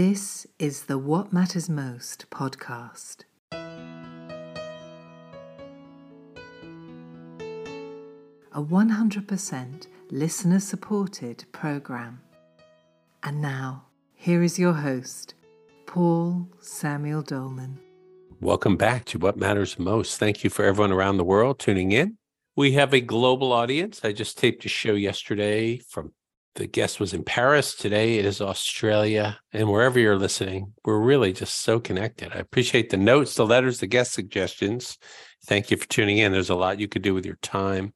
This is the What Matters Most podcast. A 100% listener supported program. And now, here is your host, Paul Samuel Dolman. Welcome back to What Matters Most. Thank you for everyone around the world tuning in. We have a global audience. I just taped a show yesterday from the guest was in Paris. Today it is Australia. And wherever you're listening, we're really just so connected. I appreciate the notes, the letters, the guest suggestions. Thank you for tuning in. There's a lot you could do with your time.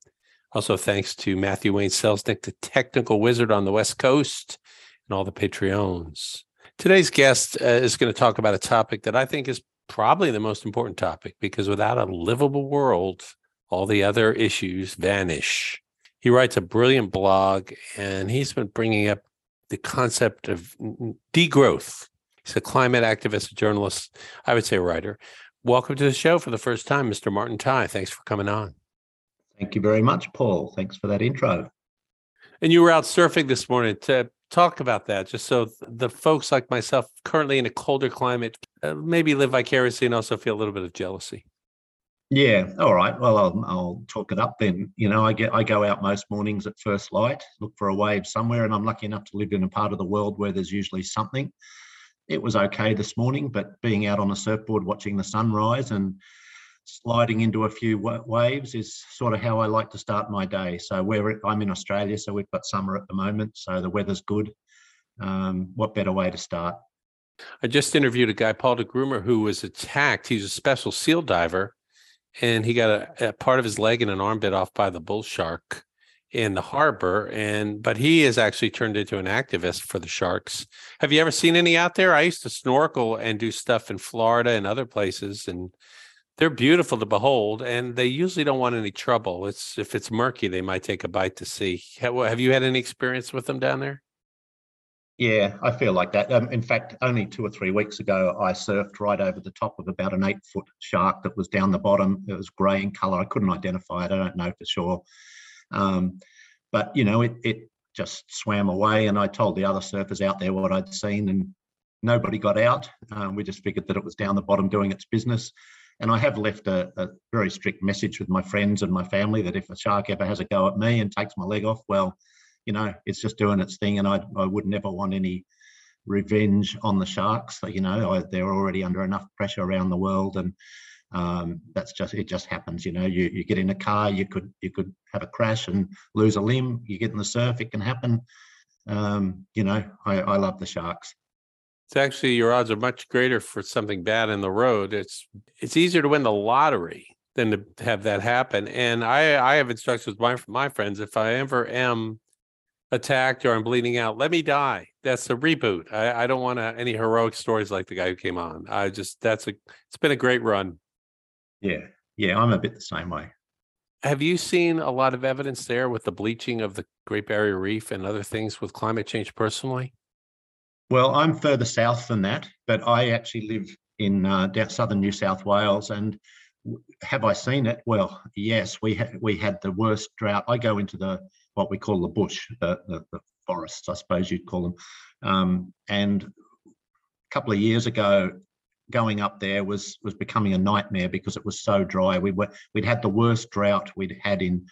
Also, thanks to Matthew Wayne Selznick, the technical wizard on the West Coast, and all the Patreons. Today's guest uh, is going to talk about a topic that I think is probably the most important topic because without a livable world, all the other issues vanish. He writes a brilliant blog and he's been bringing up the concept of degrowth. He's a climate activist, a journalist, I would say a writer. Welcome to the show for the first time, Mr. Martin Tighe. Thanks for coming on. Thank you very much, Paul. Thanks for that intro. And you were out surfing this morning to talk about that, just so the folks like myself, currently in a colder climate, uh, maybe live vicariously and also feel a little bit of jealousy. Yeah. All right. Well, I'll, I'll talk it up then. You know, I get I go out most mornings at first light, look for a wave somewhere, and I'm lucky enough to live in a part of the world where there's usually something. It was okay this morning, but being out on a surfboard watching the sunrise and sliding into a few waves is sort of how I like to start my day. So where I'm in Australia, so we've got summer at the moment, so the weather's good. Um, what better way to start? I just interviewed a guy, Paul de Gelder, who was attacked. He's a special seal diver and he got a, a, part of his leg and an arm bit off by the bull shark in the harbor and but he has actually turned into an activist for the sharks. Have you ever seen any out there? I used to snorkel and do stuff in florida and other places and they're beautiful to behold and they usually don't want any trouble. It's if it's murky they might take a bite to see. Have you had any experience with them down there yeah, I feel like that. Um, in fact, only two or three weeks ago, I surfed right over the top of about an eight foot shark that was down the bottom. It was grey in colour. I couldn't identify it. I don't know for sure. Um, but, you know, it, it just swam away. And I told the other surfers out there what I'd seen, and nobody got out. Um, we just figured that it was down the bottom doing its business. And I have left a, a, very strict message with my friends and my family that if a shark ever has a go at me and takes my leg off, well, you know, it's just doing its thing, and I I would never want any revenge on the sharks. You know, I, they're already under enough pressure around the world, and um, that's just it. Just happens. You know, you you get in a car, you could you could have a crash and lose a limb. You get in the surf, it can happen. Um, you know, I, I love the sharks. It's actually your odds are much greater for something bad in the road. It's it's easier to win the lottery than to have that happen. And I I have instructions with my my friends if I ever am attacked or I'm bleeding out, let me die. That's a reboot. I, I don't want to, any heroic stories like the guy who came on. I just that's a it's been a great run. Yeah, yeah, I'm a bit the same way. Have you seen a lot of evidence there with the bleaching of the Great Barrier Reef and other things with climate change personally? Well, I'm further south than that, but I actually live in uh, southern New South Wales, and have I seen it? Well, yes, we had we had the worst drought. I go into the what we call the bush, the, the, the forests, I suppose you'd call them. Um, and a couple of years ago, going up there was was becoming a nightmare because it was so dry. We were we'd had the worst drought we'd had in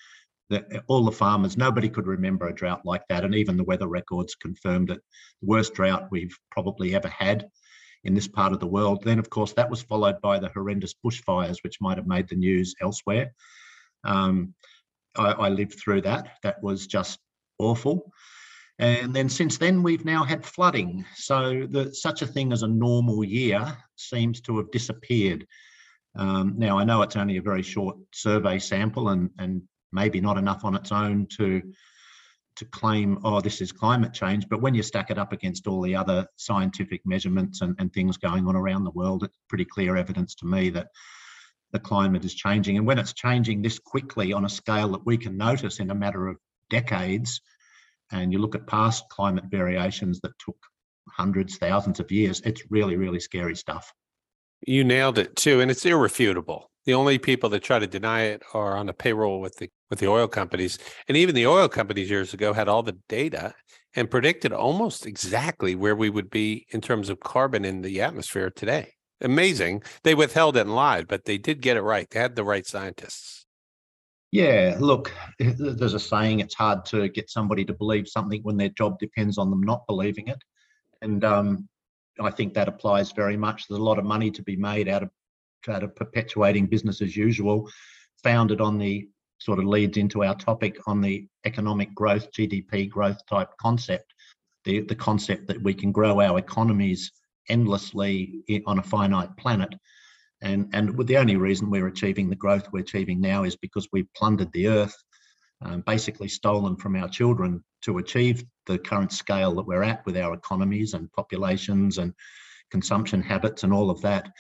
the, all the farmers. Nobody could remember a drought like that, and even the weather records confirmed it. The worst drought we've probably ever had in this part of the world. Then, of course, that was followed by the horrendous bushfires, which might have made the news elsewhere. Um, I, I lived through that. That was just awful. And then since then, we've now had flooding. So the, such a thing as a normal year seems to have disappeared. Um, now, I know it's only a very short survey sample and, and maybe not enough on its own to, to claim, oh, this is climate change. But when you stack it up against all the other scientific measurements and, and things going on around the world, it's pretty clear evidence to me that the climate is changing. And when it's changing this quickly on a scale that we can notice in a matter of decades, and you look at past climate variations that took hundreds, thousands of years, it's really, really scary stuff. You nailed it too, and it's irrefutable. The only people that try to deny it are on the payroll with the with the oil companies, and even the oil companies years ago had all the data, and predicted almost exactly where we would be in terms of carbon in the atmosphere today. Amazing. They withheld it and lied, but they did get it right. They had the right scientists. Yeah, look, there's a saying it's hard to get somebody to believe something when their job depends on them not believing it. And um, I think that applies very much. There's a lot of money to be made out of out of perpetuating business as usual, founded on the sort of leads into our topic on the economic growth, GDP growth type concept, the, the concept that we can grow our economies endlessly on a finite planet. And, and the only reason we're achieving the growth we're achieving now is because we've plundered the earth, um, basically stolen from our children to achieve the current scale that we're at with our economies and populations and consumption habits and all of that.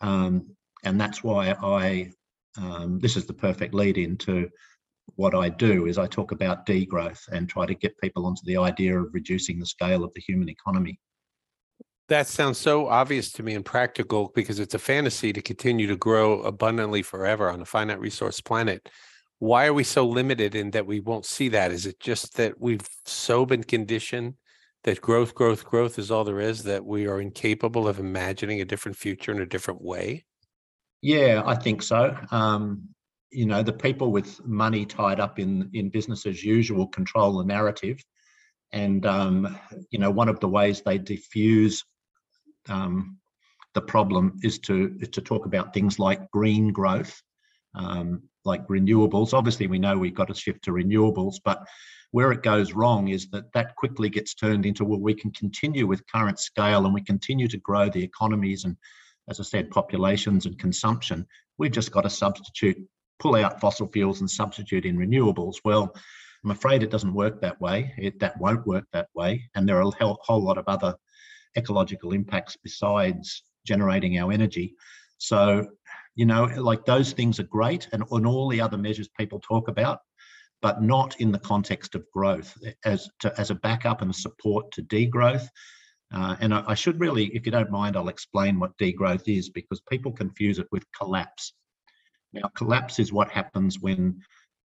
Um, and that's why I um, this is the perfect lead into what I do is I talk about degrowth and try to get people onto the idea of reducing the scale of the human economy. That sounds so obvious to me and practical because it's a fantasy to continue to grow abundantly forever on a finite resource planet. Why are we so limited in that we won't see that? Is it just that we've so been conditioned that growth, growth, growth is all there is, that we are incapable of imagining a different future in a different way? Yeah, I think so. Um, you know, the people with money tied up in in business as usual control the narrative, and um, you know, one of the ways they diffuse um, the problem is to is to talk about things like green growth, um, like renewables. Obviously, we know we've got to shift to renewables, but where it goes wrong is that that quickly gets turned into well, we can continue with current scale and we continue to grow the economies and as I said, populations and consumption. We've just got to substitute, pull out fossil fuels and substitute in renewables. Well, I'm afraid it doesn't work that way. It, that won't work that way. And there are a whole lot of other ecological impacts besides generating our energy. So, you know, like those things are great and on all the other measures people talk about, but not in the context of growth as to, as a backup and a support to degrowth uh, and I, I, should really, if you don't mind, I'll explain what degrowth is because people confuse it with collapse. Now, collapse is what happens when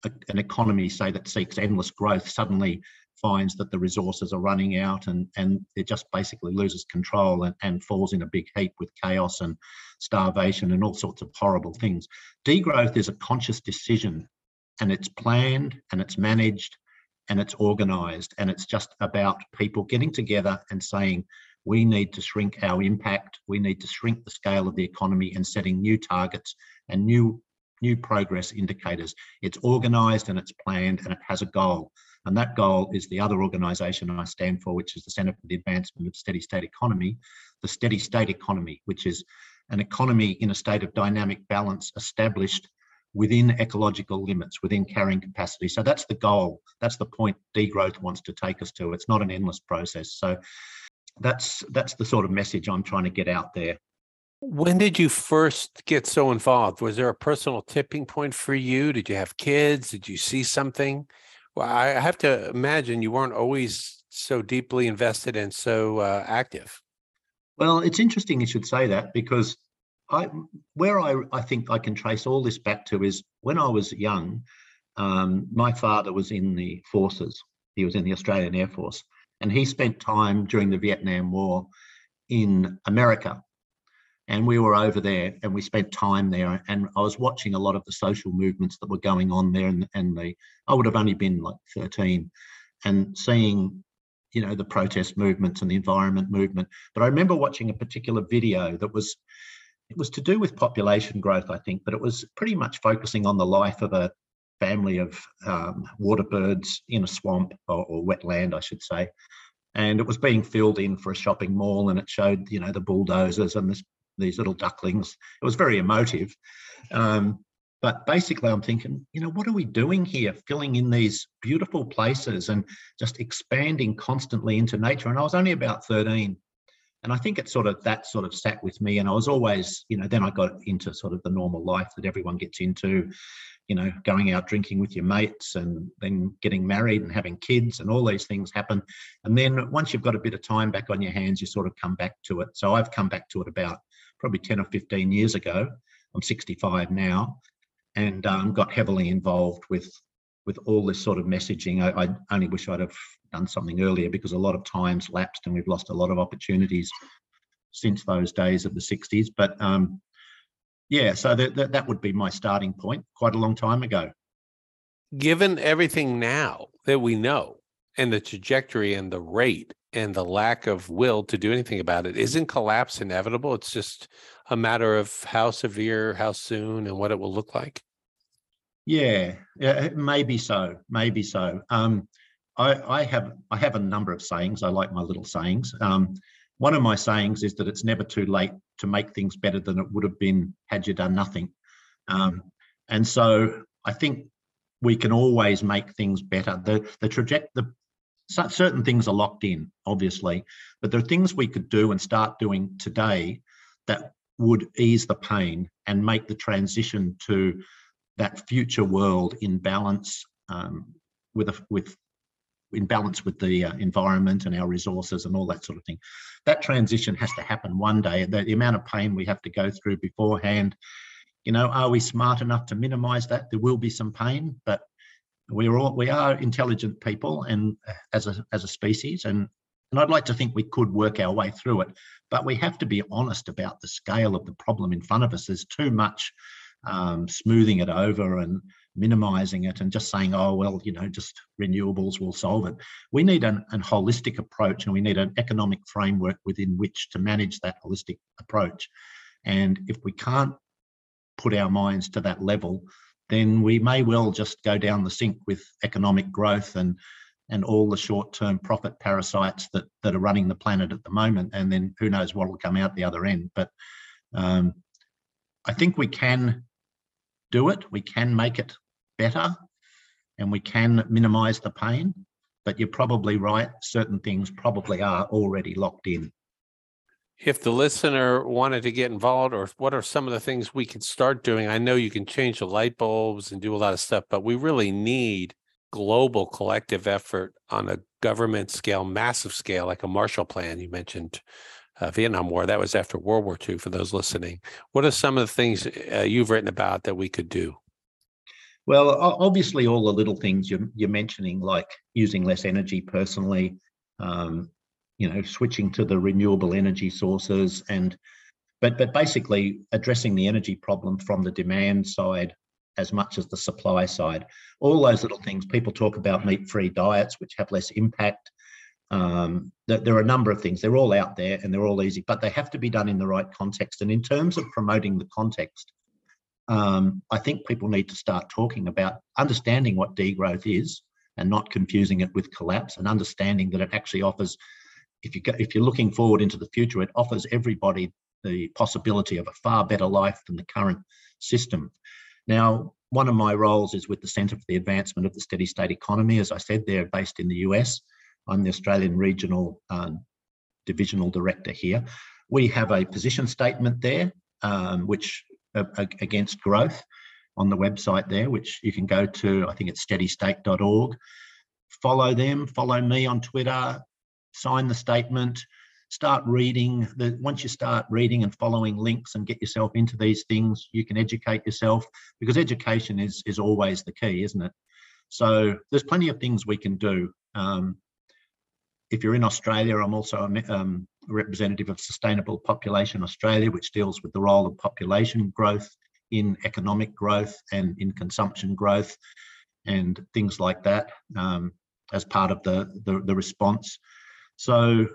a, an economy, say, that seeks endless growth, suddenly finds that the resources are running out and, and it just basically loses control and, and falls in a big heap with chaos and starvation and all sorts of horrible things. Degrowth is a conscious decision and it's planned and it's managed and it's organized and it's just about people getting together and saying we need to shrink our impact. We need to shrink the scale of the economy and setting new targets and new new progress indicators. It's organized and it's planned and it has a goal and that goal is the other organization i stand for which is the center for the advancement of steady state economy the steady state economy which is an economy in a state of dynamic balance established within ecological limits, within carrying capacity. So that's the goal. That's the point degrowth wants to take us to. It's not an endless process. So that's that's the sort of message I'm trying to get out there. When did you first get so involved? Was there a personal tipping point for you? Did you have kids? Did you see something? Well, I have to imagine you weren't always so deeply invested and so uh, active. Well, it's interesting you should say that because I where I I think I can trace all this back to is when I was young. Um, my father was in the forces. He was in the Australian Air Force, and he spent time during the Vietnam War in America. And we were over there, and we spent time there. And I was watching a lot of the social movements that were going on there. And, and the I would have only been like 13, and seeing you know the protest movements and the environment movement. But I remember watching a particular video that was it was to do with population growth, I think, but it was pretty much focusing on the life of a family of um, water birds in a swamp or, or, wetland, I should say. And it was being filled in for a shopping mall, and it showed, you know, the bulldozers and this, these little ducklings. It was very emotive. Um, but basically, I'm thinking, you know, what are we doing here, filling in these beautiful places and just expanding constantly into nature? And I was only about 13 and I think it sort of that sort of sat with me. And I was always, you know, then I got into sort of the normal life that everyone gets into, you know, going out drinking with your mates and then getting married and having kids and all these things happen. And then once you've got a bit of time back on your hands, you sort of come back to it. So I've come back to it about probably 10 or 15 years ago. I'm 65 now and um, got heavily involved with with all this sort of messaging. I, I only wish I'd have done something earlier because a lot of time's lapsed and we've lost a lot of opportunities since those days of the 60s. But um, yeah, so that, that, that would be my starting point quite a long time ago. Given everything now that we know and the trajectory and the rate and the lack of will to do anything about it, isn't collapse inevitable? It's just a matter of how severe, how soon, and what it will look like. Yeah, maybe so, maybe so. Um, I, I have I have a number of sayings. I like my little sayings. Um, one of my sayings is that it's never too late to make things better than it would have been had you done nothing. Um, and so I think we can always make things better. The the trajectory, the certain things are locked in, obviously, but there are things we could do and start doing today that would ease the pain and make the transition to that future world in balance um, with a, with in balance with the uh, environment and our resources and all that sort of thing. That transition has to happen one day. The, the amount of pain we have to go through beforehand, you know, are we smart enough to minimize that? There will be some pain, but we're all we are intelligent people and uh, as a as a species and and I'd like to think we could work our way through it, but we have to be honest about the scale of the problem in front of us. There's too much um, smoothing it over and minimizing it and just saying, oh, well, you know, just renewables will solve it. We need an, an holistic approach and we need an economic framework within which to manage that holistic approach. And if we can't put our minds to that level, then we may well just go down the sink with economic growth and and all the short-term profit parasites that that are running the planet at the moment. And then who knows what will come out the other end. But um, I think we can do it. We can make it better and we can minimize the pain. But you're probably right. Certain things probably are already locked in. If the listener wanted to get involved, or what are some of the things we can start doing? I know you can change the light bulbs and do a lot of stuff, but we really need global collective effort on a government scale, massive scale, like a Marshall Plan you mentioned uh, Vietnam War. That was after World War II. For those listening, what are some of the things uh, you've written about that we could do? Well, obviously, all the little things you're, you're mentioning, like using less energy personally, um, you know, switching to the renewable energy sources, and but but basically addressing the energy problem from the demand side as much as the supply side. All those little things. People talk about meat-free diets, which have less impact. Um, there are a number of things. They're all out there and they're all easy, but they have to be done in the right context. And in terms of promoting the context, um, I think people need to start talking about understanding what degrowth is and not confusing it with collapse and understanding that it actually offers, if you go, if you're looking forward into the future, it offers everybody the possibility of a far better life than the current system. Now, one of my roles is with the Centre for the Advancement of the Steady State Economy. As I said, they're based in the US. I'm the Australian Regional um, Divisional Director here. We have a position statement there, um, which uh, against growth on the website there, which you can go to. I think it's steadystate.org. Follow them. Follow me on Twitter. Sign the statement. Start reading. The once you start reading and following links and get yourself into these things, you can educate yourself because education is is always the key, isn't it? So there's plenty of things we can do. Um, if you're in Australia, I'm also a um, representative of Sustainable Population Australia, which deals with the role of population growth in economic growth and in consumption growth and things like that um, as part of the, the, the response. So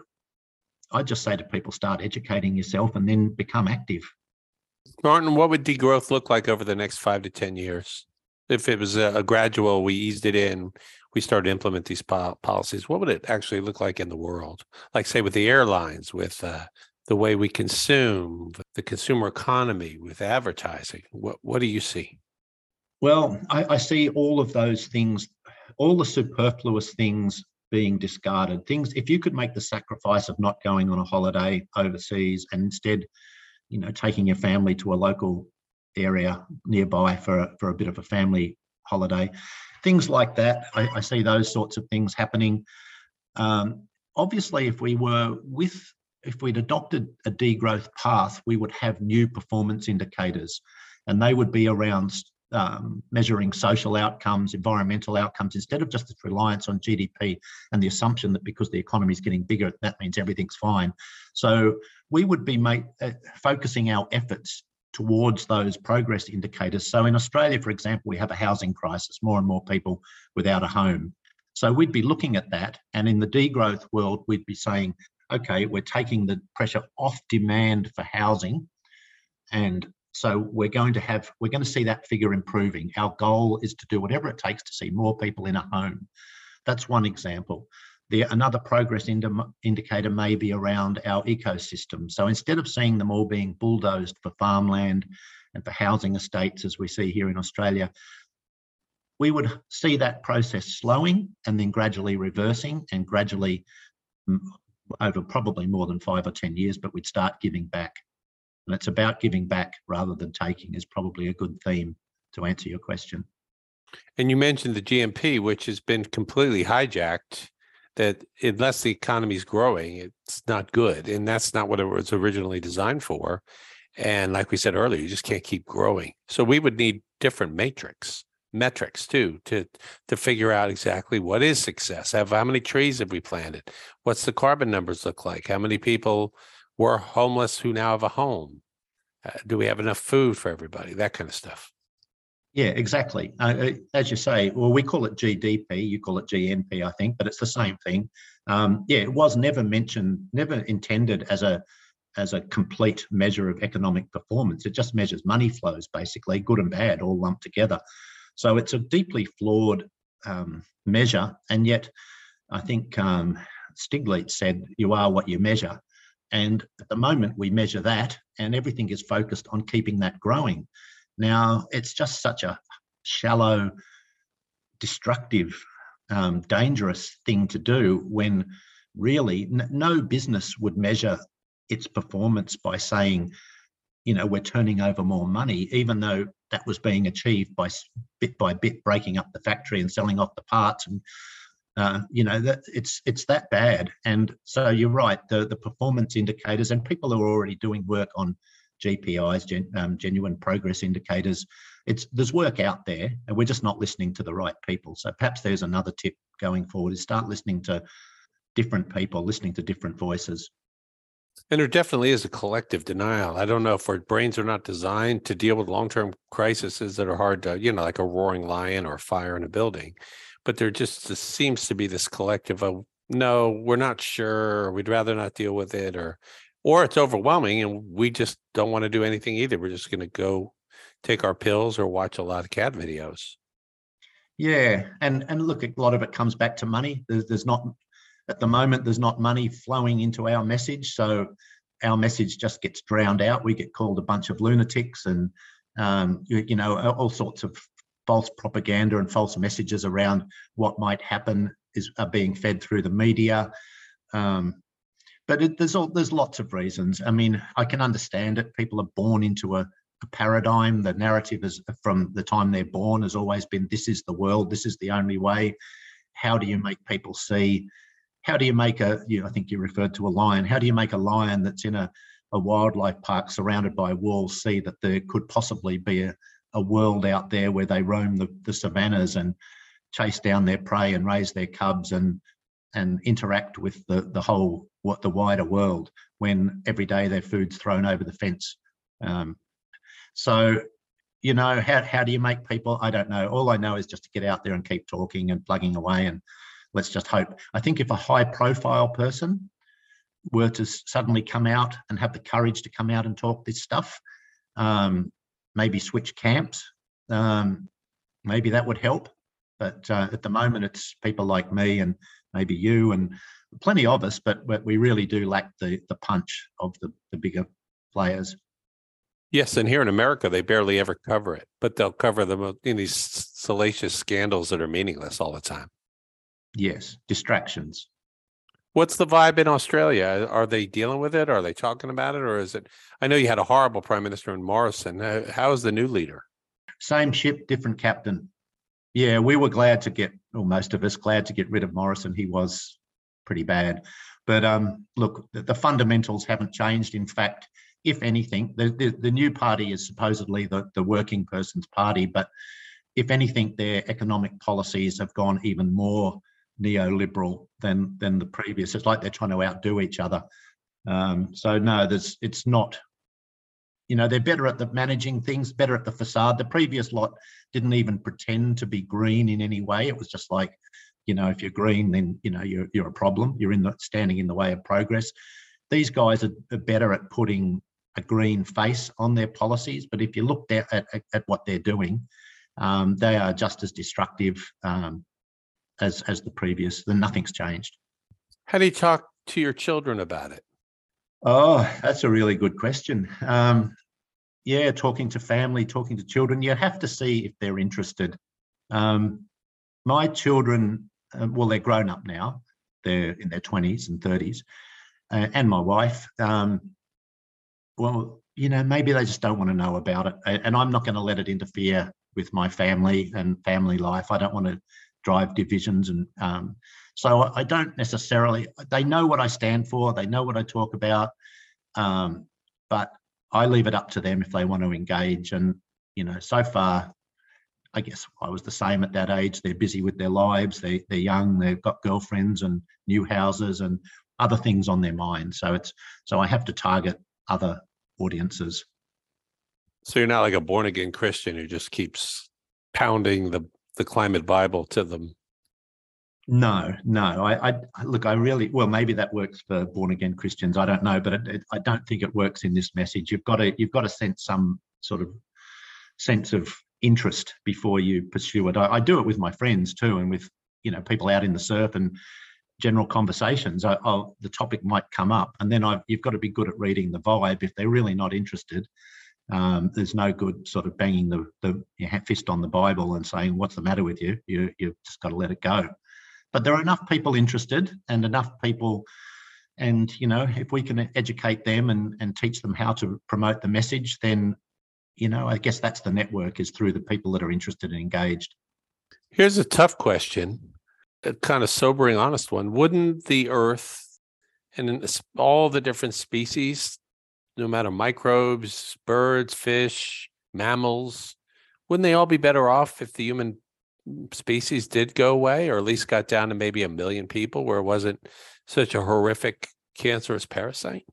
I just say to people, start educating yourself and then become active. Martin, what would degrowth look like over the next five to 10 years? If it was a, gradual, we eased it in, we started to implement these po- policies, what would it actually look like in the world? Like, say, with the airlines, with uh, the way we consume, the consumer economy, with advertising. What What do you see? Well, I, I see all of those things, all the superfluous things being discarded. Things, if you could make the sacrifice of not going on a holiday overseas and instead, you know, taking your family to a local area nearby for a, for a bit of a family holiday, things like that. I, I see those sorts of things happening. Um, obviously, if we were with, if we'd adopted a degrowth path, we would have new performance indicators, and they would be around um, measuring social outcomes, environmental outcomes, instead of just this reliance on GDP and the assumption that because the economy is getting bigger, that means everything's fine. So we would be make, uh, focusing our efforts towards those progress indicators. So in Australia, for example, we have a housing crisis, more and more people without a home. So we'd be looking at that. And in the degrowth world, we'd be saying, okay, we're taking the pressure off demand for housing and so we're going to have, we're going to see that figure improving. Our goal is to do whatever it takes to see more people in a home. That's one example. The, another progress indicator may be around our ecosystem. So instead of seeing them all being bulldozed for farmland and for housing estates, as we see here in Australia, we would see that process slowing and then gradually reversing and gradually over probably more than five or 10 years, but we'd start giving back. And it's about giving back rather than taking is probably a good theme to answer your question. And you mentioned the GNP, which has been completely hijacked. That unless the economy is growing, it's not good, and that's not what it was originally designed for. And like we said earlier, you just can't keep growing. So we would need different matrix metrics too to to figure out exactly what is success. Have how many trees have we planted? What's the carbon numbers look like? How many people we're homeless who now have a home. Uh, do we have enough food for everybody? That kind of stuff. Yeah, exactly. Uh, uh as you say, well, we call it GDP, you call it GNP, I think, but it's the same thing. Um, yeah, it was never mentioned, never intended as a as a complete measure of economic performance. It just measures money flows, basically, good and bad, all lumped together. So it's a deeply flawed um, measure, and yet I think um, Stiglitz said, "You are what you measure." And at the moment, we measure that, and everything is focused on keeping that growing. Now, it's just such a shallow, destructive, um, dangerous thing to do when really no business would measure its performance by saying, you know, we're turning over more money, even though that was being achieved by bit by bit breaking up the factory and selling off the parts and uh, you know that it's it's that bad. And so you're right the the performance indicators and people are already doing work on GPIs gen, um, genuine progress indicators. It's there's work out there and we're just not listening to the right people. So perhaps there's another tip going forward is start listening to different people listening to different voices. And there definitely is a collective denial. I don't know if our brains are not designed to deal with long-term crises that are hard to, you know, like a roaring lion or a fire in a building but there just seems to be this collective of no, we're not sure, we'd rather not deal with it, or or it's overwhelming and we just don't want to do anything either. We're just going to go take our pills or watch a lot of cat videos. Yeah, and and look, a lot of it comes back to money. There's, there's not at the moment. There's not money flowing into our message, so our message just gets drowned out. We get called a bunch of lunatics, and um, you, you know all sorts of false propaganda and false messages around what might happen is are being fed through the media. Um, but it, there's all, there's lots of reasons. I mean, I can understand it. People are born into a, a paradigm. The narrative is from the time they're born has always been this is the world, this is the only way. How do you make people see? How do you make a? You I think you referred to a lion. How do you make a lion that's in a a wildlife park surrounded by walls see that there could possibly be a, a world out there where they roam the, the savannas and chase down their prey and raise their cubs and and interact with the the whole what the wider world when every day their food's thrown over the fence. Um, so you know how, how do you make people i don't know. All i know is just to get out there and keep talking and plugging away and let's just hope. I think if a high profile person were to suddenly come out and have the courage to come out and talk this stuff um, maybe switch camps. Um, maybe that would help. But uh, at the moment, it's people like me and maybe you and plenty of us, but, but we really do lack the the punch of the, the bigger players. Yes, and here in America, they barely ever cover it, but they'll cover them in these salacious scandals that are meaningless all the time. Yes, distractions. What's the vibe in Australia? Are they dealing with it? Are they talking about it? Or is it? I know you had a horrible prime minister in Morrison. How is the new leader? Same ship, different captain. Yeah, we were glad to get, or most of us glad to get rid of Morrison. He was pretty bad. But um, look, the, the fundamentals haven't changed. In fact, if anything, the, the, the new party is supposedly the, the working person's party, but if anything, their economic policies have gone even more neoliberal than than the previous. It's like they're trying to outdo each other. Um, so no, there's it's not. You know, they're better at the managing things, better at the facade. The previous lot didn't even pretend to be green in any way. It was just like, you know, if you're green, then you know you're you're a problem. You're in the standing in the way of progress. These guys are, are better at putting a green face on their policies. But if you look at, at, at what they're doing, um, they are just as destructive um, as as the previous. Then nothing's changed. How do you talk to your children about it? Oh, that's a really good question. Um, yeah, talking to family, talking to children, you have to see if they're interested. Um, my children, uh, well, they're grown up now. They're in their twenties and thirties, uh, and my wife. Um, well, you know, maybe they just don't want to know about it, and I'm not going to let it interfere with my family and family life. I don't want to drive divisions and um, so I don't necessarily they know what I stand for they know what I talk about um, but I leave it up to them if they want to engage. And you know so far I guess I was the same at that age. They're busy with their lives they, they're young they've got girlfriends and new houses and other things on their mind. So it's so I have to target other audiences. So you're not like a born again Christian who just keeps pounding the the climate Bible to them. No, no. I, I look. I really well. Maybe that works for born again Christians. I don't know, but it, it, I don't think it works in this message. You've got to you've got to sense some sort of sense of interest before you pursue it. I, I do it with my friends too, and with you know people out in the surf and general conversations. I, the topic might come up, and then I've, you've got to be good at reading the vibe. If they're really not interested, um, there's no good sort of banging the, the fist on the Bible and saying, What's the matter with you? you you've just got to let it go. But there are enough people interested and enough people. And, you know, if we can educate them and, and teach them how to promote the message, then, you know, I guess that's the network is through the people that are interested and engaged. Here's a tough question, a kind of sobering, honest one. Wouldn't the earth and all the different species no matter microbes, birds, fish, mammals, wouldn't they all be better off if the human species did go away or at least got down to maybe a million people where it wasn't such a horrific cancerous parasite?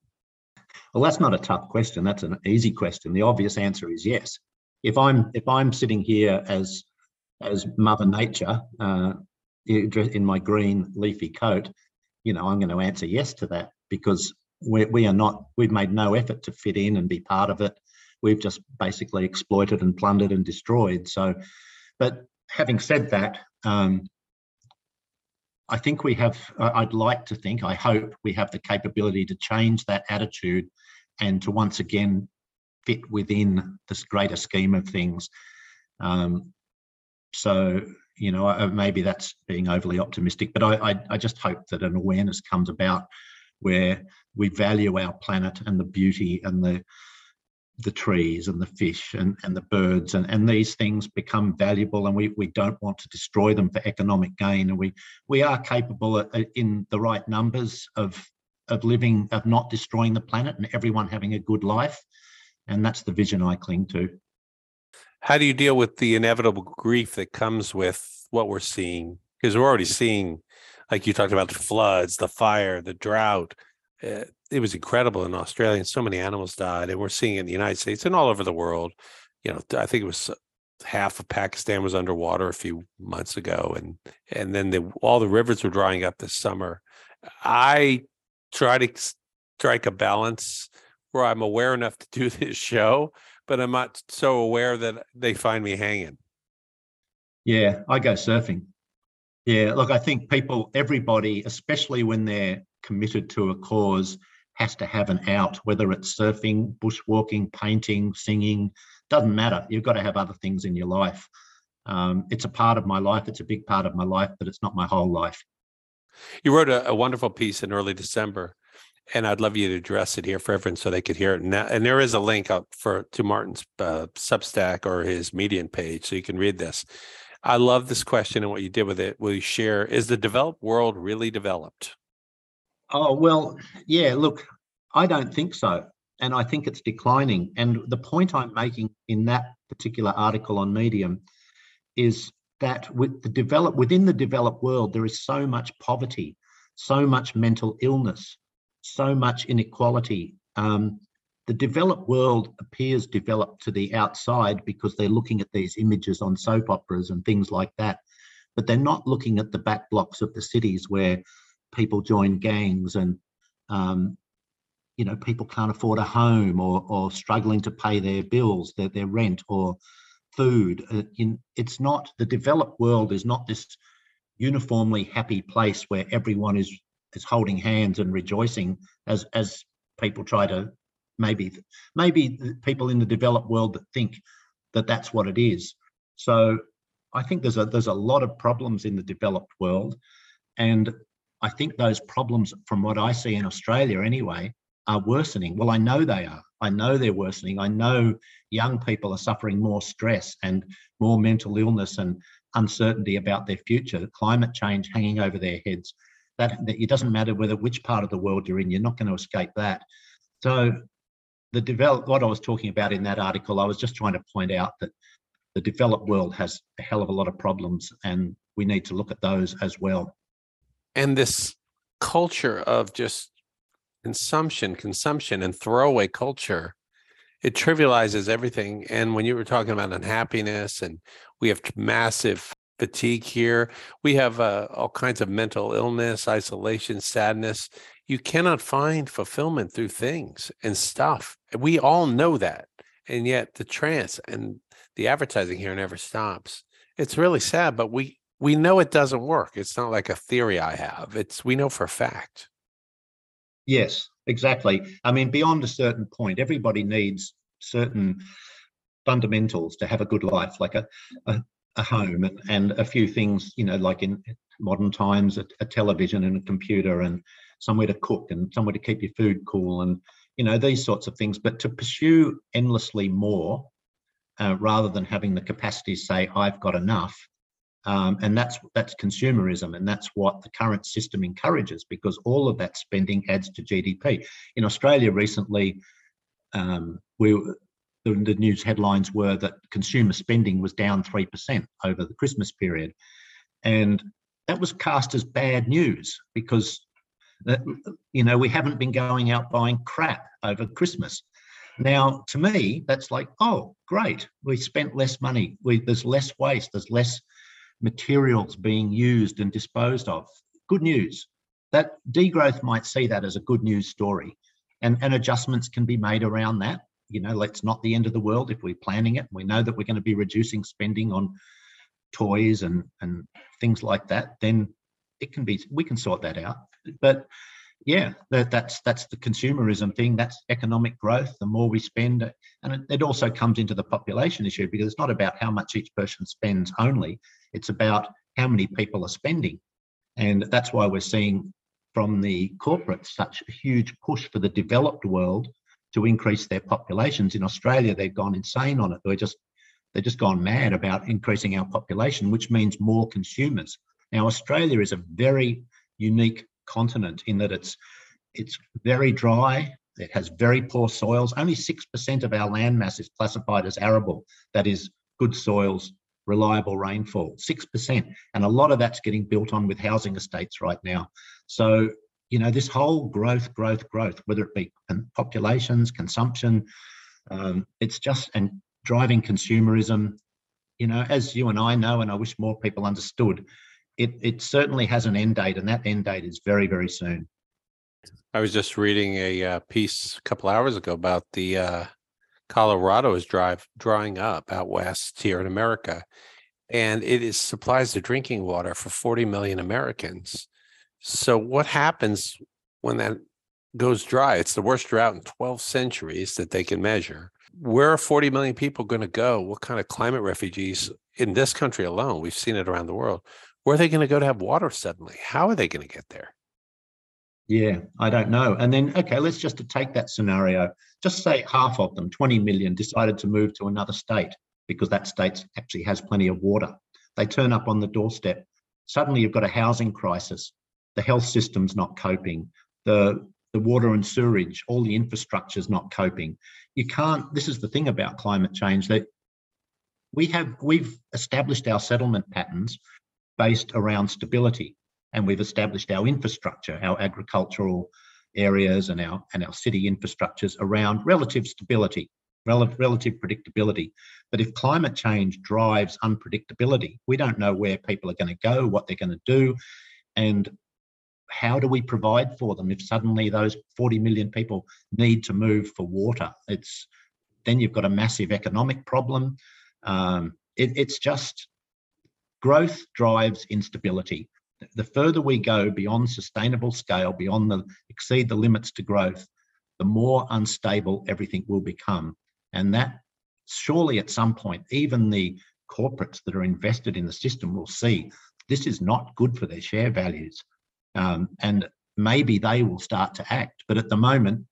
Well, that's not a tough question. That's an easy question. The obvious answer is yes. If I'm if I'm sitting here as as Mother Nature uh, in my green leafy coat, you know, I'm going to answer yes to that because we, we are not, we've made no effort to fit in and be part of it. We've just basically exploited and plundered and destroyed. So, but having said that, um, I think we have, I'd like to think, I hope we have the capability to change that attitude and to once again fit within this greater scheme of things. Um, so, you know, maybe that's being overly optimistic, but I, I, I just hope that an awareness comes about where we value our planet and the beauty and the the trees and the fish and, and the birds and, and these things become valuable and we, we don't want to destroy them for economic gain. And we we are capable of, in the right numbers of of living of not destroying the planet and everyone having a good life. And that's the vision i cling to. How do you deal with the inevitable grief that comes with what we're seeing? Because we're already seeing like you talked about the floods, the fire, the drought. Uh, it was incredible in Australia, and so many animals died. And we're seeing it in the United States and all over the world. You know, I think it was uh, half of Pakistan was underwater a few months ago, and and then the, all the rivers were drying up this summer. I try to strike a balance where I'm aware enough to do this show, but I'm not so aware that they find me hanging. Yeah, I go surfing. Yeah, look, I think people, everybody, especially when they're committed to a cause, has to have an out, whether it's surfing, bushwalking, painting, singing, doesn't matter. You've got to have other things in your life. Um, it's a part of my life. It's a big part of my life, but it's not my whole life. You wrote a, a wonderful piece in early December, and I'd love you to address it here for everyone so they could hear it. And, and there is a link up for to Martin's uh, Substack or his Medium page, so you can read this. I love this question and what you did with it. Will you share? Is the developed world really developed? Oh, well, yeah, look, I don't think so. and I think it's declining. And the point I'm making in that particular article on Medium is that with the develop within the developed world, there is so much poverty, so much mental illness, so much inequality. Um, the developed world appears developed to the outside because they're looking at these images on soap operas and things like that, but they're not looking at the back blocks of the cities where people join gangs and um, you know people can't afford a home or or struggling to pay their bills, their their rent or food. Uh, it's not the developed world is not this uniformly happy place where everyone is is holding hands and rejoicing as as people try to maybe maybe people in the developed world that think that that's what it is. So I think there's a there's a lot of problems in the developed world, and I think those problems, from what I see in Australia anyway, are worsening. Well, I know they are. I know they're worsening. I know young people are suffering more stress and more mental illness and uncertainty about their future, climate change hanging over their heads. That, that it doesn't matter whether which part of the world you're in, you're not going to escape that. So the develop what I was talking about in that article, I was just trying to point out that the developed world has a hell of a lot of problems and we need to look at those as well. And this culture of just consumption, consumption, and throwaway culture, it trivializes everything. And when you were talking about unhappiness, and we have massive fatigue here, we have uh, all kinds of mental illness, isolation, sadness. You cannot find fulfillment through things and stuff. We all know that. And yet the trance and the advertising here never stops. It's really mm-hmm. sad, but we we know it doesn't work. It's not like a theory I have. It's we know for a fact. Yes, exactly. I mean, beyond a certain point, everybody needs certain fundamentals to have a good life, like a, a, a home and, and a few things, you know, like in modern times, a, a, television and a computer and somewhere to cook and somewhere to keep your food cool and, you know, these sorts of things. But to pursue endlessly more uh, rather than having the capacity to say, I've got enough, um, and that's that's consumerism, and that's what the current system encourages because all of that spending adds to GDP. In Australia recently, um, we the, the news headlines were that consumer spending was down three percent over the Christmas period, and that was cast as bad news because uh, you know we haven't been going out buying crap over Christmas. Now, to me, that's like, oh, great. We spent less money. We, there's less waste. There's less materials being used and disposed of. Good news. That degrowth might see that as a good news story, and, and adjustments can be made around that. You know, it's not the end of the world if we're planning it. We know that we're going to be reducing spending on toys and and things like that. Then it can be we can sort that out. But yeah, that, that's that's the consumerism thing. That's economic growth. The more we spend, and it, it also comes into the population issue because it's not about how much each person spends only. It's about how many people are spending. And that's why we're seeing from the corporates such a huge push for the developed world to increase their populations. In Australia, they've gone insane on it. They're just they've just gone mad about increasing our population, which means more consumers. Now, Australia is a very unique continent in that it's it's very dry. It has very poor soils. Only six percent of our land mass is classified as arable. That is good soils, reliable rainfall, 6%. And a lot of that's getting built on with housing estates right now. So, you know, this whole growth, growth, growth, whether it be populations, consumption, um, it's just, and driving consumerism, you know, as you and I know, and I wish more people understood, it, it certainly has an end date, and that end date is very, very soon. I was just reading a uh, piece a couple hours ago about the uh, Colorado is drive drying up out west here in America, and it is supplies the drinking water for 40 million Americans. So what happens when that goes dry? It's the worst drought in 12 centuries that they can measure. Where are 40 million people going to go? What kind of climate refugees in this country alone? We've seen it around the world. Where are they going to go to have water suddenly? How are they going to get there? Yeah, I don't know. And then, okay, let's just take that scenario. Just say half of them, 20 million, decided to move to another state because that state actually has plenty of water. They turn up on the doorstep. Suddenly, you've got a housing crisis. The health system's not coping. The the water and sewerage, all the infrastructure is not coping. You can't. This is the thing about climate change that we have. We've established our settlement patterns based around stability, and we've established our infrastructure, our agricultural areas, and our and our city infrastructures around relative stability, relative, predictability. But if climate change drives unpredictability, we don't know where people are going to go, what they're going to do, and how do we provide for them if suddenly those 40 million people need to move for water? It's then you've got a massive economic problem. Um, it, it's just growth drives instability the further we go beyond sustainable scale beyond the exceed the limits to growth the more unstable everything will become and that surely at some point even the corporates that are invested in the system will see this is not good for their share values um, and maybe they will start to act. But at the moment,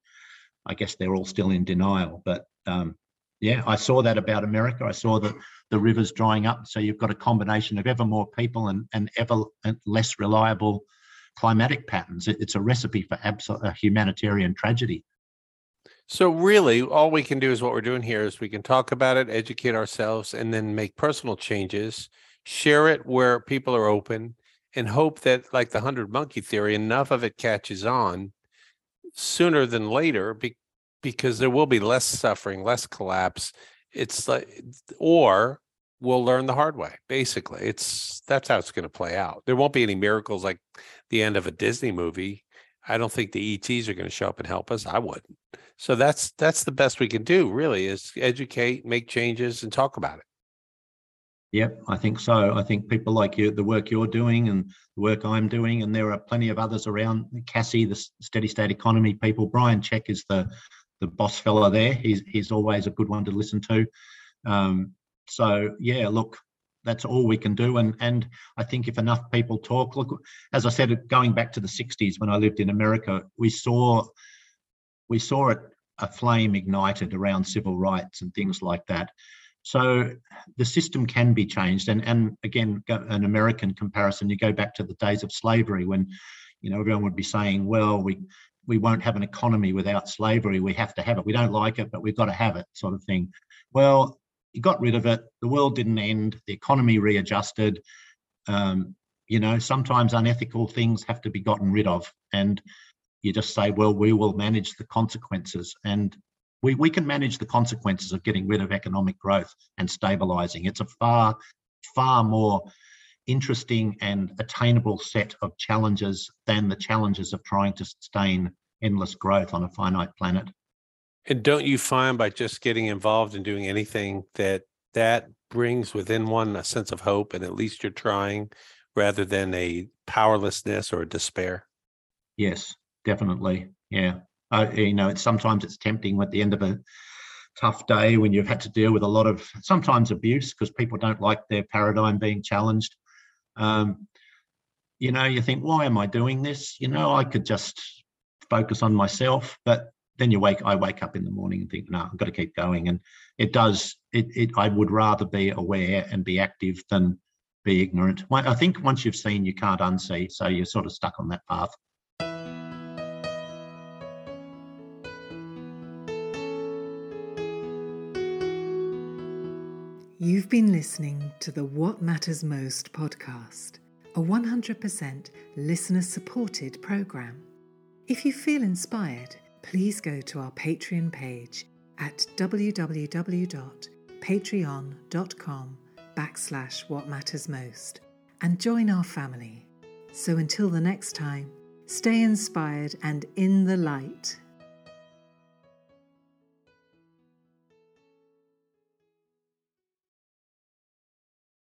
I guess they're all still in denial. But um, yeah, I saw that about America. I saw the the rivers drying up. So you've got a combination of ever more people and and ever less reliable climatic patterns. It, it's a recipe for absolute humanitarian tragedy. So really, all we can do is what we're doing here is we can talk about it, educate ourselves, and then make personal changes. Share it where people are open and hope that like the 100 monkey theory enough of it catches on sooner than later be, because there will be less suffering less collapse it's like or we'll learn the hard way basically it's that's how it's going to play out there won't be any miracles like the end of a disney movie i don't think the ets are going to show up and help us i wouldn't so that's that's the best we can do really is educate make changes and talk about it Yep, I think so. I think people like you, the work you're doing and the work I'm doing, and there are plenty of others around. CASSE, the steady state economy people. Brian Czech is the the boss fella there. He's he's always a good one to listen to. Um, so yeah, look, that's all we can do. And and I think if enough people talk, look, as I said, going back to the '60s when I lived in America, we saw we saw it a flame ignited around civil rights and things like that. So the system can be changed. And, and again, an American comparison, you go back to the days of slavery when, you know, everyone would be saying, well, we, we won't have an economy without slavery. We have to have it. We don't like it, but we've got to have it, sort of thing. Well, you got rid of it. The world didn't end. The economy readjusted. Um, you know, sometimes unethical things have to be gotten rid of. And you just say, well, we will manage the consequences. And we, we can manage the consequences of getting rid of economic growth and stabilizing. It's a far, far more interesting and attainable set of challenges than the challenges of trying to sustain endless growth on a finite planet. And don't you find by just getting involved in doing anything that that brings within one a sense of hope and at least you're trying rather than a powerlessness or a despair? Yes, definitely. Yeah uh, you know, it's sometimes it's tempting at the end of a tough day when you've had to deal with a lot of sometimes abuse because people don't like their paradigm being challenged. Um, you know, you think, why am I doing this? You know, I could just focus on myself, but then you wake. I wake up in the morning and think, no, I've got to keep going. And it does. It. it I would rather be aware and be active than be ignorant. I think once you've seen, you can't unsee, so you're sort of stuck on that path. You've been listening to the What Matters Most podcast, a 100% listener supported program. If you feel inspired, please go to our Patreon page at www.patreon.com backslash what matters most and join our family. So until the next time, stay inspired and in the light.